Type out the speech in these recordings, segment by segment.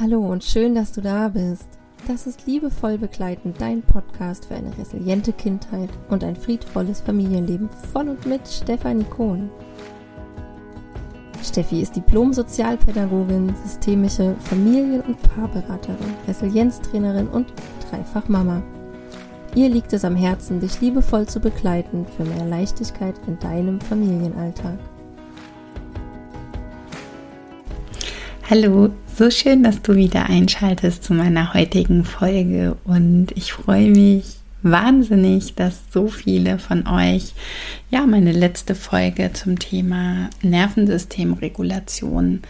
Hallo und schön, dass du da bist. Das ist liebevoll begleitend dein Podcast für eine resiliente Kindheit und ein friedvolles Familienleben von und mit Stefanie Kohn. Steffi ist Diplom-Sozialpädagogin, systemische Familien- und Paarberaterin, Resilienztrainerin und dreifach Mama. Ihr liegt es am Herzen, dich liebevoll zu begleiten für mehr Leichtigkeit in deinem Familienalltag. Hallo, so schön, dass du wieder einschaltest zu meiner heutigen Folge und ich freue mich wahnsinnig, dass so viele von euch ja meine letzte Folge zum Thema Nervensystemregulation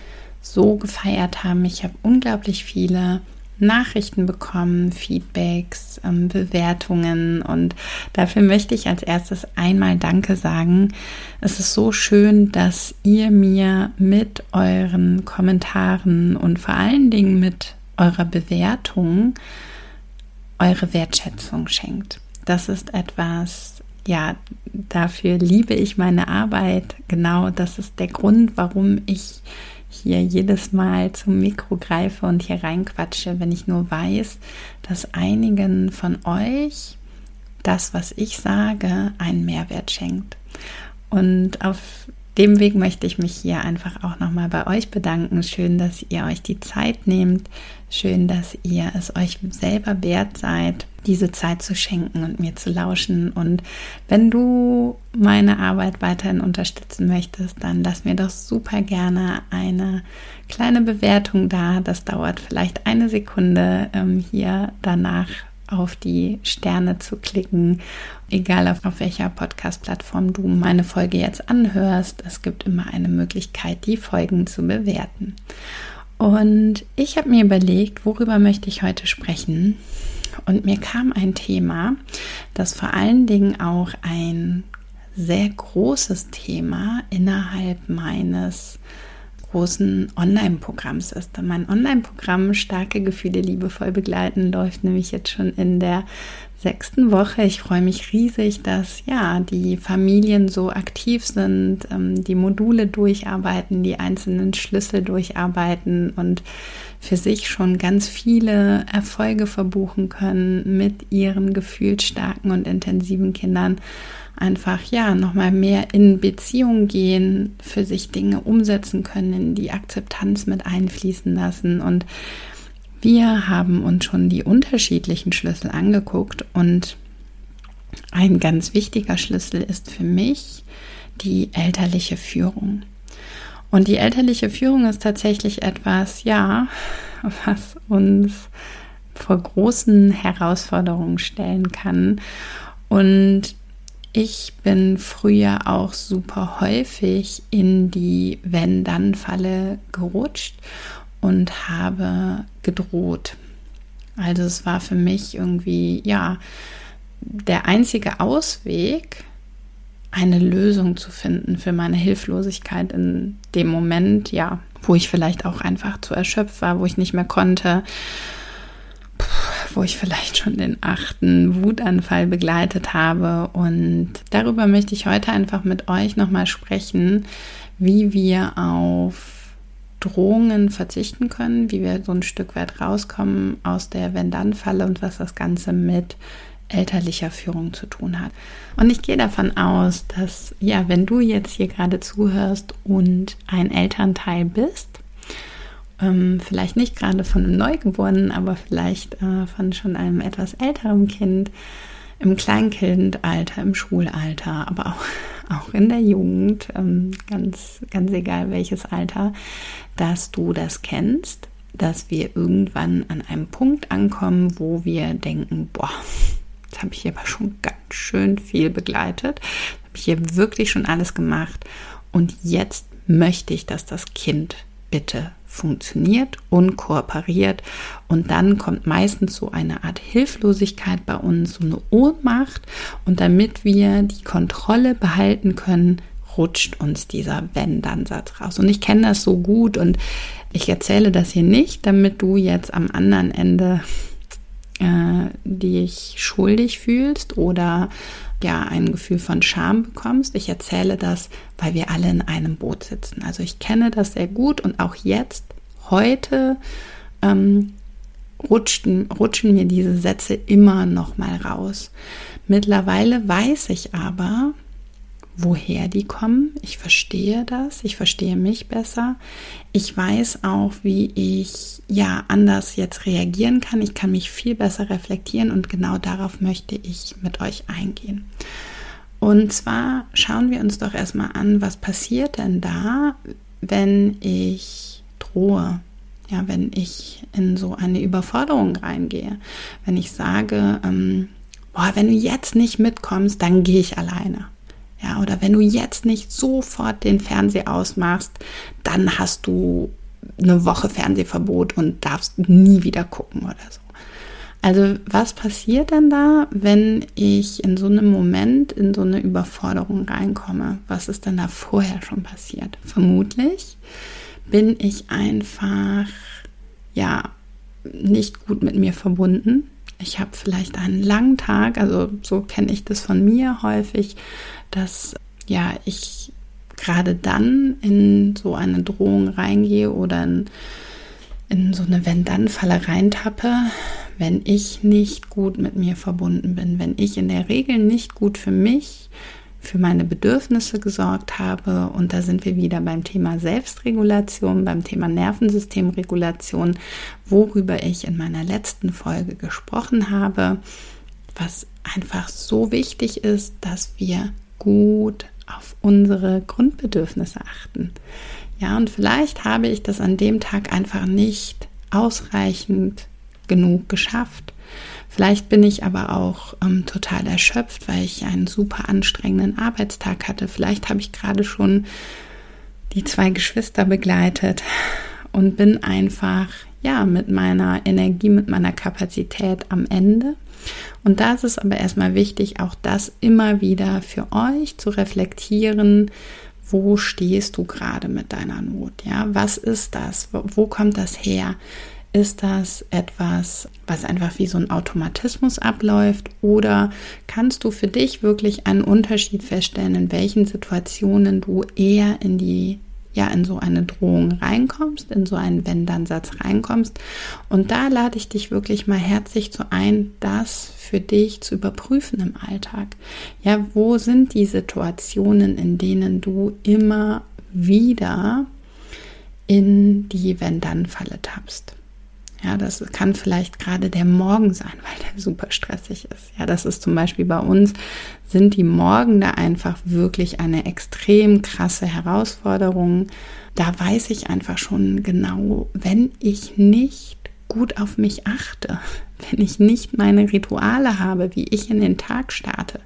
so gefeiert haben. Ich habe unglaublich viele Nachrichten bekommen, Feedbacks, ähm, Bewertungen und dafür möchte ich als erstes einmal Danke sagen. Es ist so schön, dass ihr mir mit euren Kommentaren und vor allen Dingen mit eurer Bewertung eure Wertschätzung schenkt. Das ist etwas, ja, dafür liebe ich meine Arbeit. Genau, das ist der Grund, warum ich hier jedes Mal zum Mikro greife und hier reinquatsche, wenn ich nur weiß, dass einigen von euch das, was ich sage, einen Mehrwert schenkt. Und auf dem Weg möchte ich mich hier einfach auch nochmal bei euch bedanken. Schön, dass ihr euch die Zeit nehmt. Schön, dass ihr es euch selber wert seid, diese Zeit zu schenken und mir zu lauschen. Und wenn du meine Arbeit weiterhin unterstützen möchtest, dann lass mir doch super gerne eine kleine Bewertung da. Das dauert vielleicht eine Sekunde ähm, hier danach auf die Sterne zu klicken, egal auf, auf welcher Podcast-Plattform du meine Folge jetzt anhörst. Es gibt immer eine Möglichkeit, die Folgen zu bewerten. Und ich habe mir überlegt, worüber möchte ich heute sprechen? Und mir kam ein Thema, das vor allen Dingen auch ein sehr großes Thema innerhalb meines großen Online-Programms ist. Mein Online-Programm Starke Gefühle liebevoll begleiten läuft nämlich jetzt schon in der sechsten Woche. Ich freue mich riesig, dass ja die Familien so aktiv sind, ähm, die Module durcharbeiten, die einzelnen Schlüssel durcharbeiten und für sich schon ganz viele Erfolge verbuchen können mit ihren gefühlsstarken und intensiven Kindern einfach ja nochmal mehr in Beziehung gehen, für sich Dinge umsetzen können, die Akzeptanz mit einfließen lassen. Und wir haben uns schon die unterschiedlichen Schlüssel angeguckt und ein ganz wichtiger Schlüssel ist für mich die elterliche Führung. Und die elterliche Führung ist tatsächlich etwas, ja, was uns vor großen Herausforderungen stellen kann. Und ich bin früher auch super häufig in die Wenn-Dann-Falle gerutscht und habe gedroht. Also es war für mich irgendwie, ja, der einzige Ausweg, eine Lösung zu finden für meine Hilflosigkeit in dem Moment, ja, wo ich vielleicht auch einfach zu erschöpft war, wo ich nicht mehr konnte wo ich vielleicht schon den achten Wutanfall begleitet habe. Und darüber möchte ich heute einfach mit euch nochmal sprechen, wie wir auf Drohungen verzichten können, wie wir so ein Stück weit rauskommen aus der Wenn-Dann-Falle und was das Ganze mit elterlicher Führung zu tun hat. Und ich gehe davon aus, dass, ja, wenn du jetzt hier gerade zuhörst und ein Elternteil bist, ähm, vielleicht nicht gerade von einem Neugeborenen, aber vielleicht äh, von schon einem etwas älteren Kind, im Kleinkindalter, im Schulalter, aber auch, auch in der Jugend, ähm, ganz, ganz egal welches Alter, dass du das kennst, dass wir irgendwann an einem Punkt ankommen, wo wir denken, boah, jetzt habe ich aber schon ganz schön viel begleitet, habe ich hier wirklich schon alles gemacht und jetzt möchte ich, dass das Kind bitte funktioniert und kooperiert. Und dann kommt meistens so eine Art Hilflosigkeit bei uns, so eine Ohnmacht. Und damit wir die Kontrolle behalten können, rutscht uns dieser Wenn-Dann-Satz raus. Und ich kenne das so gut und ich erzähle das hier nicht, damit du jetzt am anderen Ende äh, dich schuldig fühlst oder ja ein Gefühl von Scham bekommst. Ich erzähle das, weil wir alle in einem Boot sitzen. Also ich kenne das sehr gut und auch jetzt, heute, ähm, rutschten, rutschen mir diese Sätze immer noch mal raus. Mittlerweile weiß ich aber, woher die kommen. Ich verstehe das, ich verstehe mich besser. Ich weiß auch, wie ich ja anders jetzt reagieren kann. Ich kann mich viel besser reflektieren und genau darauf möchte ich mit euch eingehen. Und zwar schauen wir uns doch erstmal an, was passiert denn da, wenn ich drohe. Ja, wenn ich in so eine Überforderung reingehe, wenn ich sage, ähm, boah, wenn du jetzt nicht mitkommst, dann gehe ich alleine. Ja, oder wenn du jetzt nicht sofort den Fernseher ausmachst, dann hast du eine Woche Fernsehverbot und darfst nie wieder gucken oder so. Also was passiert denn da, wenn ich in so einem Moment in so eine Überforderung reinkomme? Was ist denn da vorher schon passiert? Vermutlich bin ich einfach ja nicht gut mit mir verbunden. Ich habe vielleicht einen langen Tag, also so kenne ich das von mir häufig, dass ja ich gerade dann in so eine Drohung reingehe oder in, in so eine Wenn-Dann-Falle reintappe, wenn ich nicht gut mit mir verbunden bin, wenn ich in der Regel nicht gut für mich, für meine Bedürfnisse gesorgt habe. Und da sind wir wieder beim Thema Selbstregulation, beim Thema Nervensystemregulation, worüber ich in meiner letzten Folge gesprochen habe, was einfach so wichtig ist, dass wir gut auf unsere Grundbedürfnisse achten. Ja, und vielleicht habe ich das an dem Tag einfach nicht ausreichend genug geschafft. Vielleicht bin ich aber auch ähm, total erschöpft, weil ich einen super anstrengenden Arbeitstag hatte. Vielleicht habe ich gerade schon die zwei Geschwister begleitet und bin einfach ja mit meiner Energie, mit meiner Kapazität am Ende. Und da ist es aber erstmal wichtig, auch das immer wieder für euch zu reflektieren. Wo stehst du gerade mit deiner Not? Ja, was ist das? Wo kommt das her? Ist das etwas, was einfach wie so ein Automatismus abläuft? Oder kannst du für dich wirklich einen Unterschied feststellen, in welchen Situationen du eher in die ja in so eine Drohung reinkommst, in so einen Wenn-Dann-Satz reinkommst. Und da lade ich dich wirklich mal herzlich zu ein, das für dich zu überprüfen im Alltag. Ja, wo sind die Situationen, in denen du immer wieder in die Wenn-Dann-Falle tappst? Ja, das kann vielleicht gerade der Morgen sein, weil der super stressig ist. Ja, das ist zum Beispiel bei uns, sind die Morgen da einfach wirklich eine extrem krasse Herausforderung. Da weiß ich einfach schon genau, wenn ich nicht gut auf mich achte, wenn ich nicht meine Rituale habe, wie ich in den Tag starte.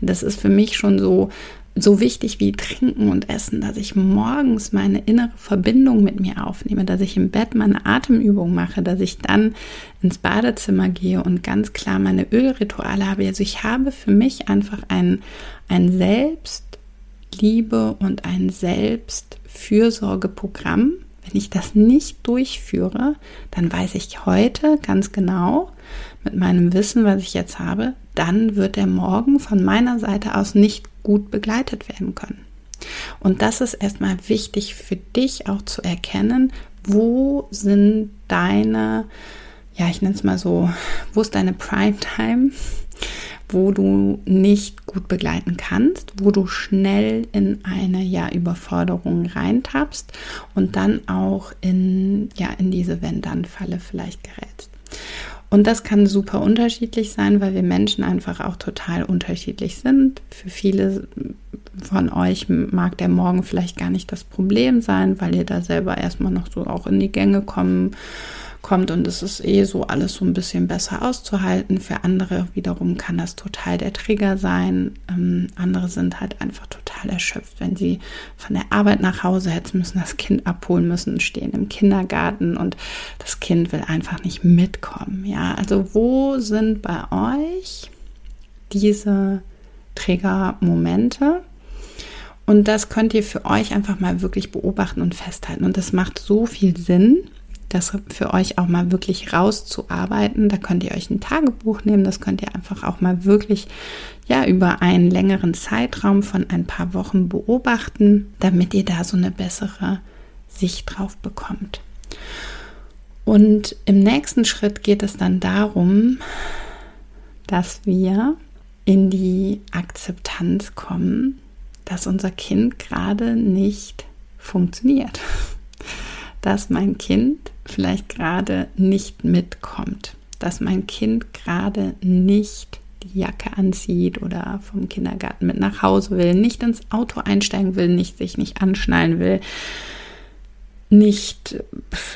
Das ist für mich schon so so wichtig wie Trinken und Essen, dass ich morgens meine innere Verbindung mit mir aufnehme, dass ich im Bett meine Atemübung mache, dass ich dann ins Badezimmer gehe und ganz klar meine Ölrituale habe. Also ich habe für mich einfach ein, ein Selbstliebe und ein Selbstfürsorgeprogramm. Wenn ich das nicht durchführe, dann weiß ich heute ganz genau mit meinem Wissen, was ich jetzt habe, dann wird der Morgen von meiner Seite aus nicht gut begleitet werden können. Und das ist erstmal wichtig für dich auch zu erkennen, wo sind deine, ja, ich nenne es mal so, wo ist deine Primetime, wo du nicht gut begleiten kannst, wo du schnell in eine ja Überforderung reintappst und dann auch in ja in diese Wenn-Dann-Falle vielleicht gerätst. Und das kann super unterschiedlich sein, weil wir Menschen einfach auch total unterschiedlich sind. Für viele von euch mag der Morgen vielleicht gar nicht das Problem sein, weil ihr da selber erstmal noch so auch in die Gänge kommen kommt und es ist eh so alles so ein bisschen besser auszuhalten. Für andere wiederum kann das total der Trigger sein. Ähm, andere sind halt einfach total erschöpft, wenn sie von der Arbeit nach Hause hetzen müssen, das Kind abholen müssen, stehen im Kindergarten und das Kind will einfach nicht mitkommen. Ja, also wo sind bei euch diese Triggermomente? Und das könnt ihr für euch einfach mal wirklich beobachten und festhalten. Und das macht so viel Sinn, das für euch auch mal wirklich rauszuarbeiten. Da könnt ihr euch ein Tagebuch nehmen, das könnt ihr einfach auch mal wirklich ja über einen längeren Zeitraum von ein paar Wochen beobachten, damit ihr da so eine bessere Sicht drauf bekommt. Und im nächsten Schritt geht es dann darum, dass wir in die Akzeptanz kommen, dass unser Kind gerade nicht funktioniert. Dass mein Kind vielleicht gerade nicht mitkommt. Dass mein Kind gerade nicht die Jacke anzieht oder vom Kindergarten mit nach Hause will, nicht ins Auto einsteigen will, nicht sich nicht anschnallen will, nicht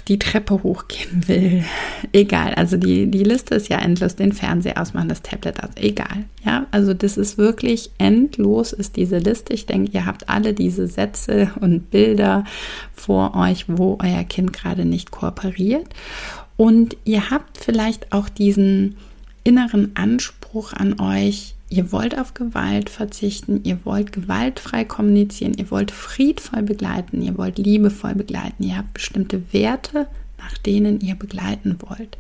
die Treppe hochgehen will. Egal, also die, die Liste ist ja endlos, den Fernseher ausmachen, das Tablet aus, egal. Ja, also das ist wirklich endlos, ist diese Liste. Ich denke, ihr habt alle diese Sätze und Bilder vor euch, wo euer Kind gerade nicht kooperiert. Und ihr habt vielleicht auch diesen inneren Anspruch an euch, Ihr wollt auf Gewalt verzichten, ihr wollt gewaltfrei kommunizieren, ihr wollt friedvoll begleiten, ihr wollt liebevoll begleiten, ihr habt bestimmte Werte, nach denen ihr begleiten wollt.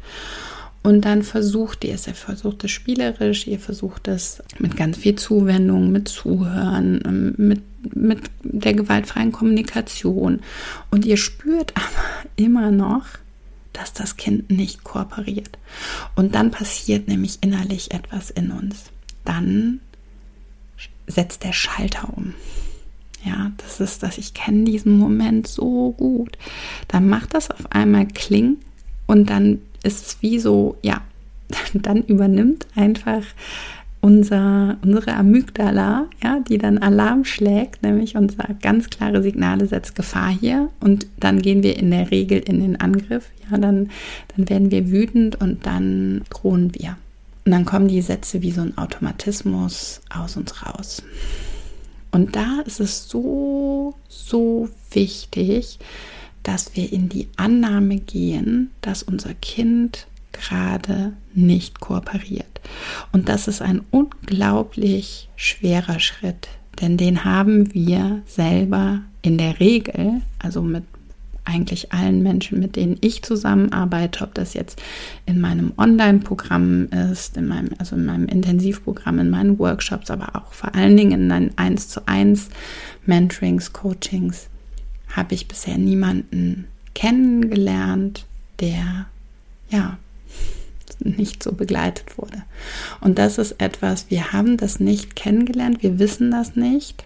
Und dann versucht ihr es, ihr versucht es spielerisch, ihr versucht es mit ganz viel Zuwendung, mit Zuhören, ähm, mit, mit der gewaltfreien Kommunikation. Und ihr spürt aber immer noch, dass das Kind nicht kooperiert. Und dann passiert nämlich innerlich etwas in uns dann setzt der Schalter um. Ja, das ist das, ich kenne diesen Moment so gut. Dann macht das auf einmal Kling und dann ist es wie so, ja, dann übernimmt einfach unser, unsere Amygdala, ja, die dann Alarm schlägt, nämlich unser ganz klare Signale setzt Gefahr hier und dann gehen wir in der Regel in den Angriff, ja, dann, dann werden wir wütend und dann drohen wir. Und dann kommen die Sätze wie so ein Automatismus aus uns raus. Und da ist es so, so wichtig, dass wir in die Annahme gehen, dass unser Kind gerade nicht kooperiert. Und das ist ein unglaublich schwerer Schritt, denn den haben wir selber in der Regel, also mit eigentlich allen Menschen, mit denen ich zusammenarbeite, ob das jetzt in meinem Online-Programm ist, in meinem, also in meinem Intensivprogramm, in meinen Workshops, aber auch vor allen Dingen in meinen 1 zu 1 Mentorings, Coachings, habe ich bisher niemanden kennengelernt, der ja nicht so begleitet wurde. Und das ist etwas, wir haben das nicht kennengelernt, wir wissen das nicht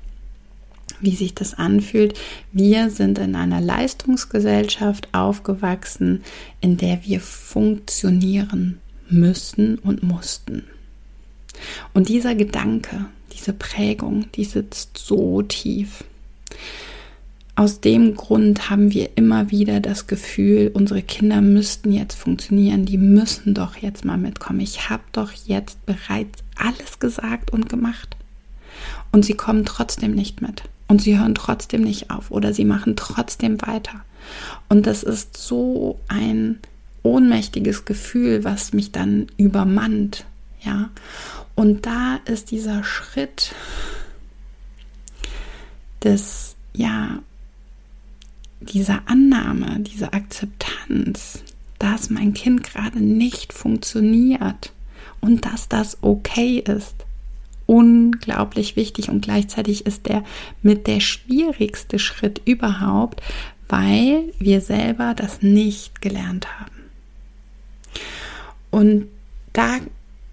wie sich das anfühlt. Wir sind in einer Leistungsgesellschaft aufgewachsen, in der wir funktionieren müssen und mussten. Und dieser Gedanke, diese Prägung, die sitzt so tief. Aus dem Grund haben wir immer wieder das Gefühl, unsere Kinder müssten jetzt funktionieren, die müssen doch jetzt mal mitkommen. Ich habe doch jetzt bereits alles gesagt und gemacht. Und sie kommen trotzdem nicht mit. Und sie hören trotzdem nicht auf oder sie machen trotzdem weiter. Und das ist so ein ohnmächtiges Gefühl, was mich dann übermannt, ja. Und da ist dieser Schritt des, ja, dieser Annahme, dieser Akzeptanz, dass mein Kind gerade nicht funktioniert und dass das okay ist unglaublich wichtig und gleichzeitig ist der mit der schwierigste Schritt überhaupt, weil wir selber das nicht gelernt haben. Und da,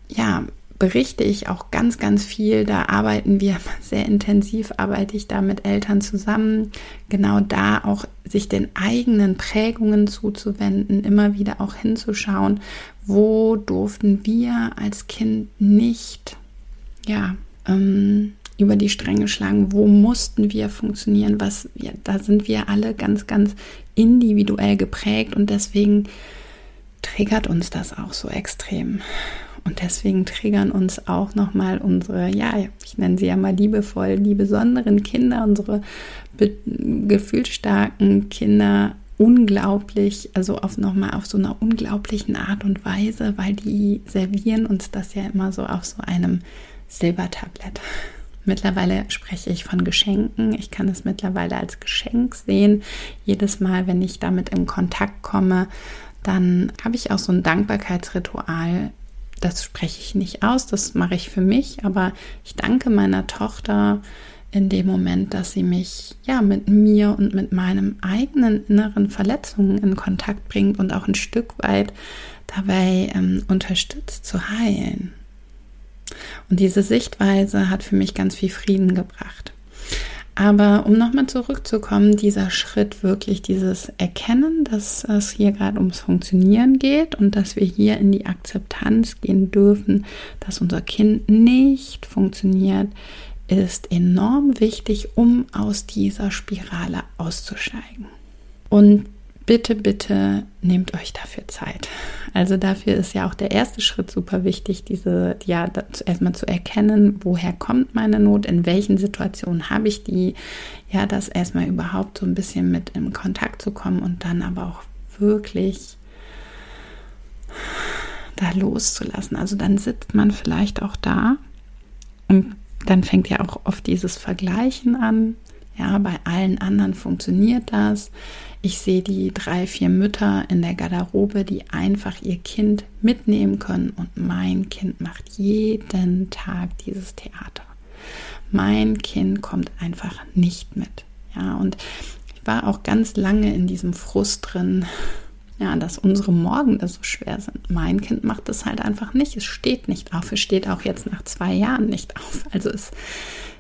ja, berichte ich auch ganz, ganz viel. Da arbeiten wir sehr intensiv, arbeite ich da mit Eltern zusammen. Genau da auch sich den eigenen Prägungen zuzuwenden, immer wieder auch hinzuschauen, wo durften wir als Kind nicht ja, ähm, über die Stränge schlagen, wo mussten wir funktionieren, was ja, da sind wir alle ganz, ganz individuell geprägt und deswegen triggert uns das auch so extrem. Und deswegen triggern uns auch nochmal unsere, ja, ich nenne sie ja mal liebevoll, die besonderen Kinder, unsere gefühlsstarken Kinder unglaublich, also auf nochmal auf so einer unglaublichen Art und Weise, weil die servieren uns das ja immer so auf so einem Silbertablett. Mittlerweile spreche ich von Geschenken. Ich kann es mittlerweile als Geschenk sehen. Jedes Mal, wenn ich damit in Kontakt komme, dann habe ich auch so ein Dankbarkeitsritual. Das spreche ich nicht aus, das mache ich für mich, aber ich danke meiner Tochter in dem Moment, dass sie mich ja mit mir und mit meinem eigenen inneren Verletzungen in Kontakt bringt und auch ein Stück weit dabei ähm, unterstützt zu heilen. Und diese Sichtweise hat für mich ganz viel Frieden gebracht. Aber um nochmal zurückzukommen, dieser Schritt wirklich, dieses Erkennen, dass es hier gerade ums Funktionieren geht und dass wir hier in die Akzeptanz gehen dürfen, dass unser Kind nicht funktioniert, ist enorm wichtig, um aus dieser Spirale auszusteigen. Und bitte, bitte nehmt euch dafür Zeit. Also dafür ist ja auch der erste Schritt super wichtig, diese, ja, erstmal zu erkennen, woher kommt meine Not, in welchen Situationen habe ich die, ja, das erstmal überhaupt so ein bisschen mit in Kontakt zu kommen und dann aber auch wirklich da loszulassen. Also dann sitzt man vielleicht auch da und dann fängt ja auch oft dieses Vergleichen an. Ja, bei allen anderen funktioniert das. Ich sehe die drei, vier Mütter in der Garderobe, die einfach ihr Kind mitnehmen können und mein Kind macht jeden Tag dieses Theater. Mein Kind kommt einfach nicht mit. Ja, und ich war auch ganz lange in diesem Frust drin, ja, dass unsere Morgen so schwer sind. Mein Kind macht das halt einfach nicht. Es steht nicht auf. Es steht auch jetzt nach zwei Jahren nicht auf. Also es,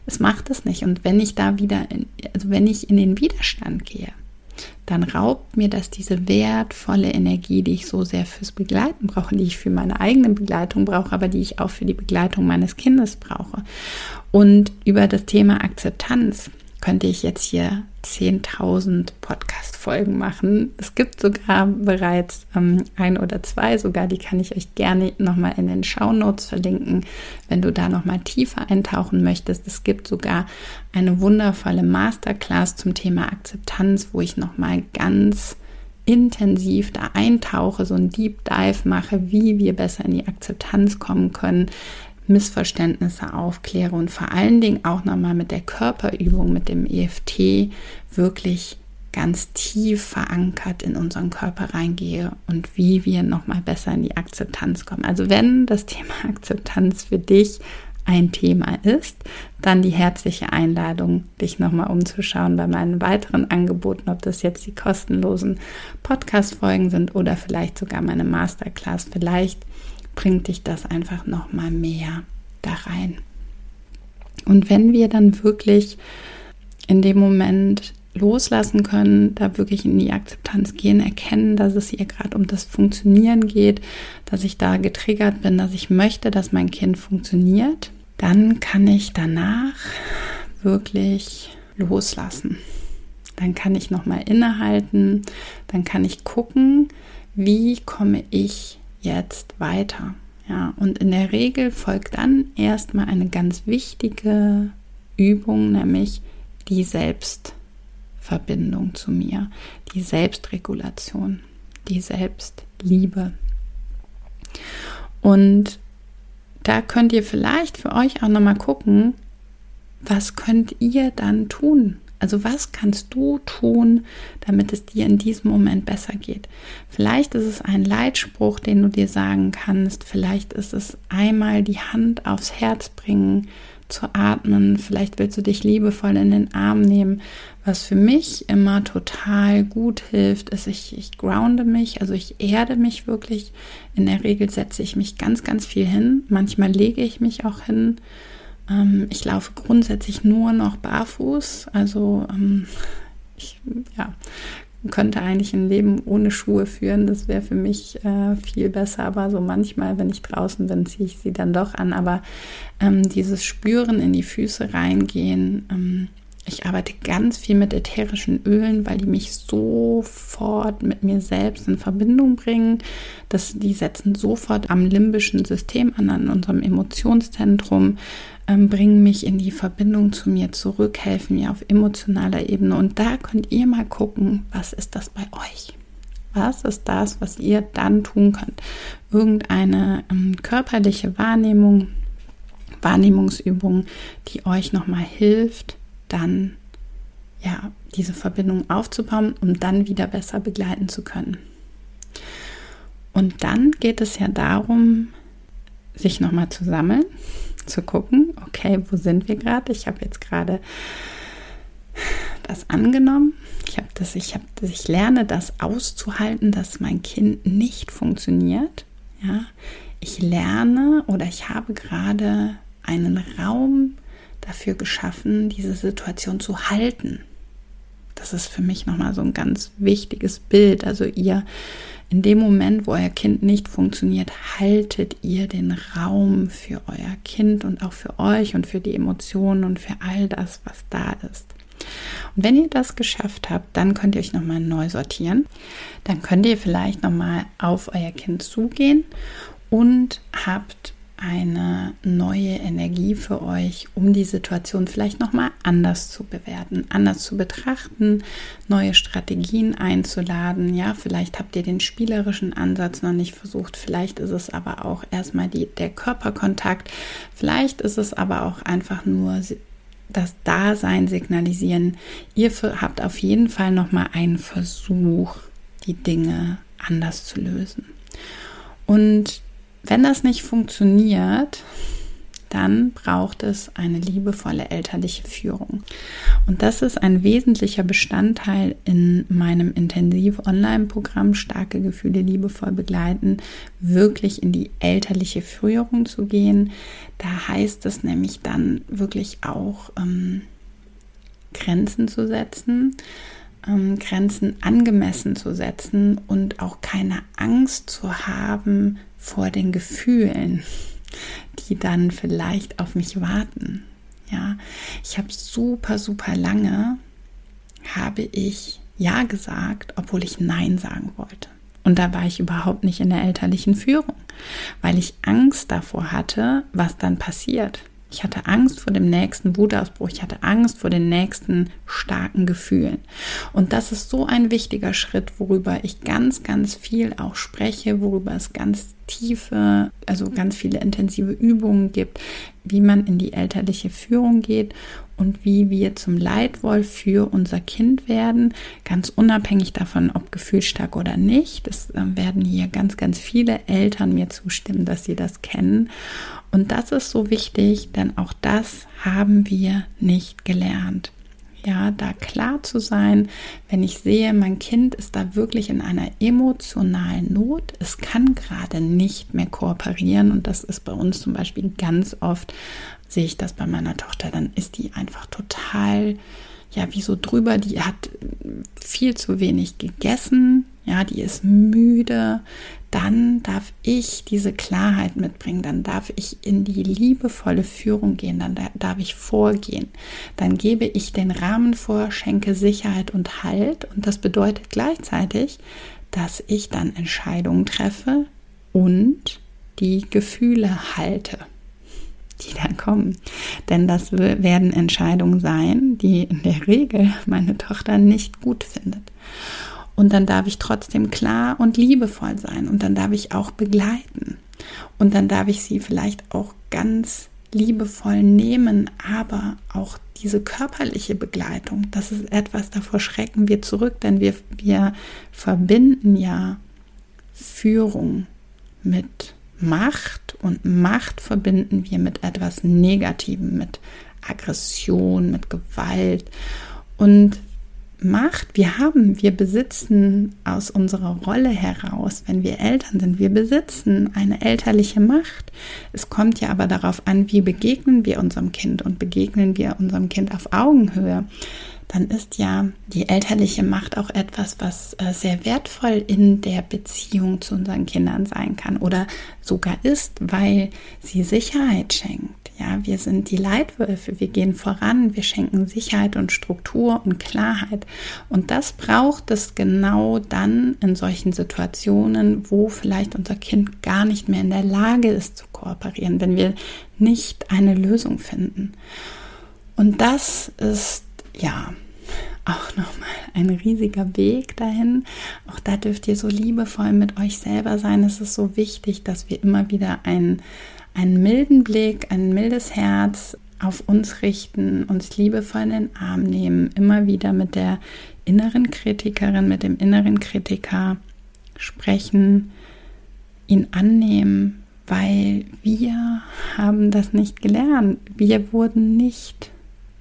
es macht es nicht. Und wenn ich da wieder, in, also wenn ich in den Widerstand gehe, dann raubt mir das diese wertvolle Energie, die ich so sehr fürs Begleiten brauche, die ich für meine eigene Begleitung brauche, aber die ich auch für die Begleitung meines Kindes brauche. Und über das Thema Akzeptanz könnte ich jetzt hier 10.000 Podcast-Folgen machen. Es gibt sogar bereits ähm, ein oder zwei, sogar die kann ich euch gerne nochmal in den Show Notes verlinken, wenn du da nochmal tiefer eintauchen möchtest. Es gibt sogar eine wundervolle Masterclass zum Thema Akzeptanz, wo ich nochmal ganz intensiv da eintauche, so ein Deep Dive mache, wie wir besser in die Akzeptanz kommen können, Missverständnisse aufkläre und vor allen Dingen auch nochmal mit der Körperübung, mit dem EFT wirklich ganz tief verankert in unseren Körper reingehe und wie wir nochmal besser in die Akzeptanz kommen. Also wenn das Thema Akzeptanz für dich ein Thema ist, dann die herzliche Einladung, dich nochmal umzuschauen bei meinen weiteren Angeboten, ob das jetzt die kostenlosen Podcast-Folgen sind oder vielleicht sogar meine Masterclass. Vielleicht bringt dich das einfach noch mal mehr da rein. Und wenn wir dann wirklich in dem Moment loslassen können, da wirklich in die Akzeptanz gehen, erkennen, dass es hier gerade um das Funktionieren geht, dass ich da getriggert bin, dass ich möchte, dass mein Kind funktioniert, dann kann ich danach wirklich loslassen. Dann kann ich nochmal innehalten, dann kann ich gucken, wie komme ich jetzt weiter? Ja, und in der Regel folgt dann erstmal eine ganz wichtige Übung, nämlich die Selbstverbindung zu mir, die Selbstregulation, die Selbstliebe. Und da könnt ihr vielleicht für euch auch nochmal gucken, was könnt ihr dann tun? Also was kannst du tun, damit es dir in diesem Moment besser geht? Vielleicht ist es ein Leitspruch, den du dir sagen kannst. Vielleicht ist es einmal die Hand aufs Herz bringen, zu atmen. Vielleicht willst du dich liebevoll in den Arm nehmen. Was für mich immer total gut hilft, ist, ich, ich grounde mich, also ich erde mich wirklich. In der Regel setze ich mich ganz, ganz viel hin. Manchmal lege ich mich auch hin ähm, ich laufe grundsätzlich nur noch barfuß. Also ähm, ich ja, könnte eigentlich ein Leben ohne Schuhe führen. Das wäre für mich äh, viel besser. Aber so manchmal, wenn ich draußen bin, ziehe ich sie dann doch an. Aber ähm, dieses Spüren in die Füße reingehen, ähm, ich arbeite ganz viel mit ätherischen Ölen, weil die mich sofort mit mir selbst in Verbindung bringen. Das, die setzen sofort am limbischen System an, an unserem Emotionszentrum ähm, bringen mich in die Verbindung zu mir zurück, helfen mir auf emotionaler Ebene. Und da könnt ihr mal gucken, was ist das bei euch? Was ist das, was ihr dann tun könnt? Irgendeine ähm, körperliche Wahrnehmung, Wahrnehmungsübung, die euch nochmal hilft, dann ja, diese Verbindung aufzubauen, um dann wieder besser begleiten zu können. Und dann geht es ja darum, sich nochmal zu sammeln, zu gucken, okay, wo sind wir gerade? Ich habe jetzt gerade das angenommen. Ich habe das, ich habe das, ich lerne das auszuhalten, dass mein Kind nicht funktioniert. Ja, ich lerne oder ich habe gerade einen Raum dafür geschaffen, diese Situation zu halten. Das ist für mich nochmal so ein ganz wichtiges Bild. Also ihr in dem Moment, wo euer Kind nicht funktioniert, haltet ihr den Raum für euer Kind und auch für euch und für die Emotionen und für all das, was da ist. Und wenn ihr das geschafft habt, dann könnt ihr euch nochmal neu sortieren. Dann könnt ihr vielleicht nochmal auf euer Kind zugehen und habt eine neue Energie für euch, um die Situation vielleicht nochmal anders zu bewerten, anders zu betrachten, neue Strategien einzuladen. Ja, vielleicht habt ihr den spielerischen Ansatz noch nicht versucht, vielleicht ist es aber auch erstmal die, der Körperkontakt, vielleicht ist es aber auch einfach nur das Dasein signalisieren. Ihr habt auf jeden Fall nochmal einen Versuch, die Dinge anders zu lösen. Und wenn das nicht funktioniert, dann braucht es eine liebevolle elterliche Führung. Und das ist ein wesentlicher Bestandteil in meinem Intensiv-Online-Programm Starke Gefühle liebevoll begleiten, wirklich in die elterliche Führung zu gehen. Da heißt es nämlich dann wirklich auch ähm, Grenzen zu setzen, ähm, Grenzen angemessen zu setzen und auch keine Angst zu haben, vor den Gefühlen, die dann vielleicht auf mich warten. Ja, ich habe super, super lange habe ich Ja gesagt, obwohl ich Nein sagen wollte. Und da war ich überhaupt nicht in der elterlichen Führung, weil ich Angst davor hatte, was dann passiert. Ich hatte Angst vor dem nächsten Wutausbruch. Ich hatte Angst vor den nächsten starken Gefühlen. Und das ist so ein wichtiger Schritt, worüber ich ganz, ganz viel auch spreche, worüber es ganz tiefe, also ganz viele intensive Übungen gibt, wie man in die elterliche Führung geht und wie wir zum Leitwolf für unser Kind werden, ganz unabhängig davon, ob gefühlstark oder nicht. Es äh, werden hier ganz, ganz viele Eltern mir zustimmen, dass sie das kennen. Und das ist so wichtig, denn auch das haben wir nicht gelernt. Ja, da klar zu sein, wenn ich sehe, mein Kind ist da wirklich in einer emotionalen Not, es kann gerade nicht mehr kooperieren und das ist bei uns zum Beispiel ganz oft, sehe ich das bei meiner Tochter, dann ist die einfach total, ja, wie so drüber, die hat viel zu wenig gegessen, ja, die ist müde, dann darf ich diese Klarheit mitbringen, dann darf ich in die liebevolle Führung gehen, dann darf ich vorgehen, dann gebe ich den Rahmen vor, schenke Sicherheit und Halt. Und das bedeutet gleichzeitig, dass ich dann Entscheidungen treffe und die Gefühle halte, die dann kommen. Denn das werden Entscheidungen sein, die in der Regel meine Tochter nicht gut findet. Und dann darf ich trotzdem klar und liebevoll sein. Und dann darf ich auch begleiten. Und dann darf ich sie vielleicht auch ganz liebevoll nehmen, aber auch diese körperliche Begleitung, das ist etwas, davor schrecken wir zurück, denn wir, wir verbinden ja Führung mit Macht und Macht verbinden wir mit etwas Negativem, mit Aggression, mit Gewalt. Und Macht, wir haben, wir besitzen aus unserer Rolle heraus, wenn wir Eltern sind, wir besitzen eine elterliche Macht. Es kommt ja aber darauf an, wie begegnen wir unserem Kind und begegnen wir unserem Kind auf Augenhöhe. Dann ist ja die elterliche Macht auch etwas, was äh, sehr wertvoll in der Beziehung zu unseren Kindern sein kann oder sogar ist, weil sie Sicherheit schenkt ja, wir sind die Leitwölfe, wir gehen voran, wir schenken Sicherheit und Struktur und Klarheit. Und das braucht es genau dann in solchen Situationen, wo vielleicht unser Kind gar nicht mehr in der Lage ist zu kooperieren, wenn wir nicht eine Lösung finden. Und das ist ja auch nochmal ein riesiger Weg dahin. Auch da dürft ihr so liebevoll mit euch selber sein. Es ist so wichtig, dass wir immer wieder ein einen milden Blick, ein mildes Herz auf uns richten, uns liebevoll in den Arm nehmen, immer wieder mit der inneren Kritikerin, mit dem inneren Kritiker sprechen, ihn annehmen, weil wir haben das nicht gelernt. Wir wurden nicht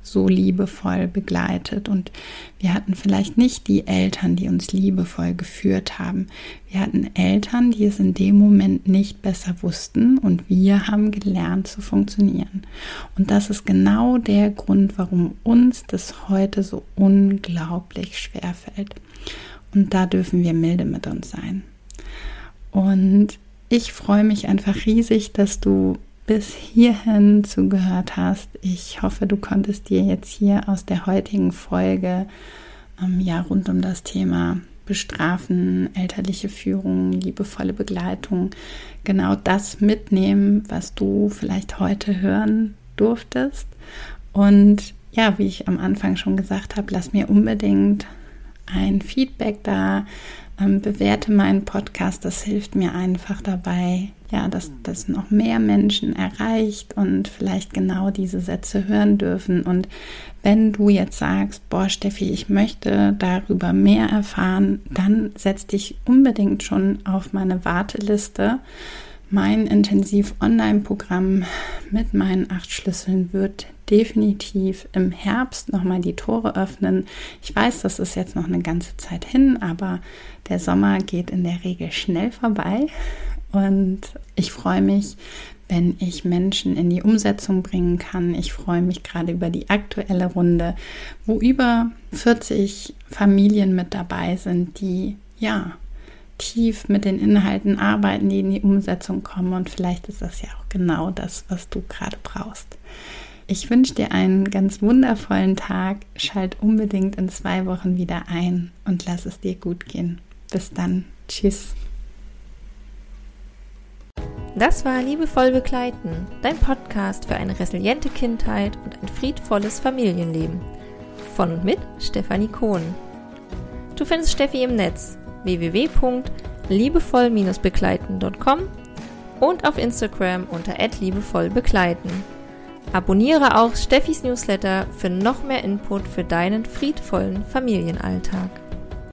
so liebevoll begleitet und wir hatten vielleicht nicht die Eltern, die uns liebevoll geführt haben. Wir hatten Eltern, die es in dem Moment nicht besser wussten und wir haben gelernt zu funktionieren. Und das ist genau der Grund, warum uns das heute so unglaublich schwer fällt. Und da dürfen wir milde mit uns sein. Und ich freue mich einfach riesig, dass du bis hierhin zugehört hast. Ich hoffe, du konntest dir jetzt hier aus der heutigen Folge ähm, ja rund um das Thema Bestrafen, elterliche Führung, liebevolle Begleitung genau das mitnehmen, was du vielleicht heute hören durftest. Und ja, wie ich am Anfang schon gesagt habe, lass mir unbedingt ein Feedback da, ähm, bewerte meinen Podcast. Das hilft mir einfach dabei, ja, dass das noch mehr Menschen erreicht und vielleicht genau diese Sätze hören dürfen. Und wenn du jetzt sagst, boah, Steffi, ich möchte darüber mehr erfahren, dann setz dich unbedingt schon auf meine Warteliste. Mein Intensiv-Online-Programm mit meinen acht Schlüsseln wird definitiv im Herbst nochmal die Tore öffnen. Ich weiß, das ist jetzt noch eine ganze Zeit hin, aber der Sommer geht in der Regel schnell vorbei und ich freue mich, wenn ich Menschen in die Umsetzung bringen kann. Ich freue mich gerade über die aktuelle Runde, wo über 40 Familien mit dabei sind, die ja tief mit den Inhalten arbeiten, die in die Umsetzung kommen. Und vielleicht ist das ja auch genau das, was du gerade brauchst. Ich wünsche dir einen ganz wundervollen Tag. Schalt unbedingt in zwei Wochen wieder ein und lass es dir gut gehen. Bis dann. Tschüss. Das war Liebevoll Begleiten, dein Podcast für eine resiliente Kindheit und ein friedvolles Familienleben. Von und mit Stefanie Kohn. Du findest Steffi im Netz www.liebevoll-begleiten.com und auf Instagram unter @liebevollbegleiten. Abonniere auch Steffis Newsletter für noch mehr Input für deinen friedvollen Familienalltag.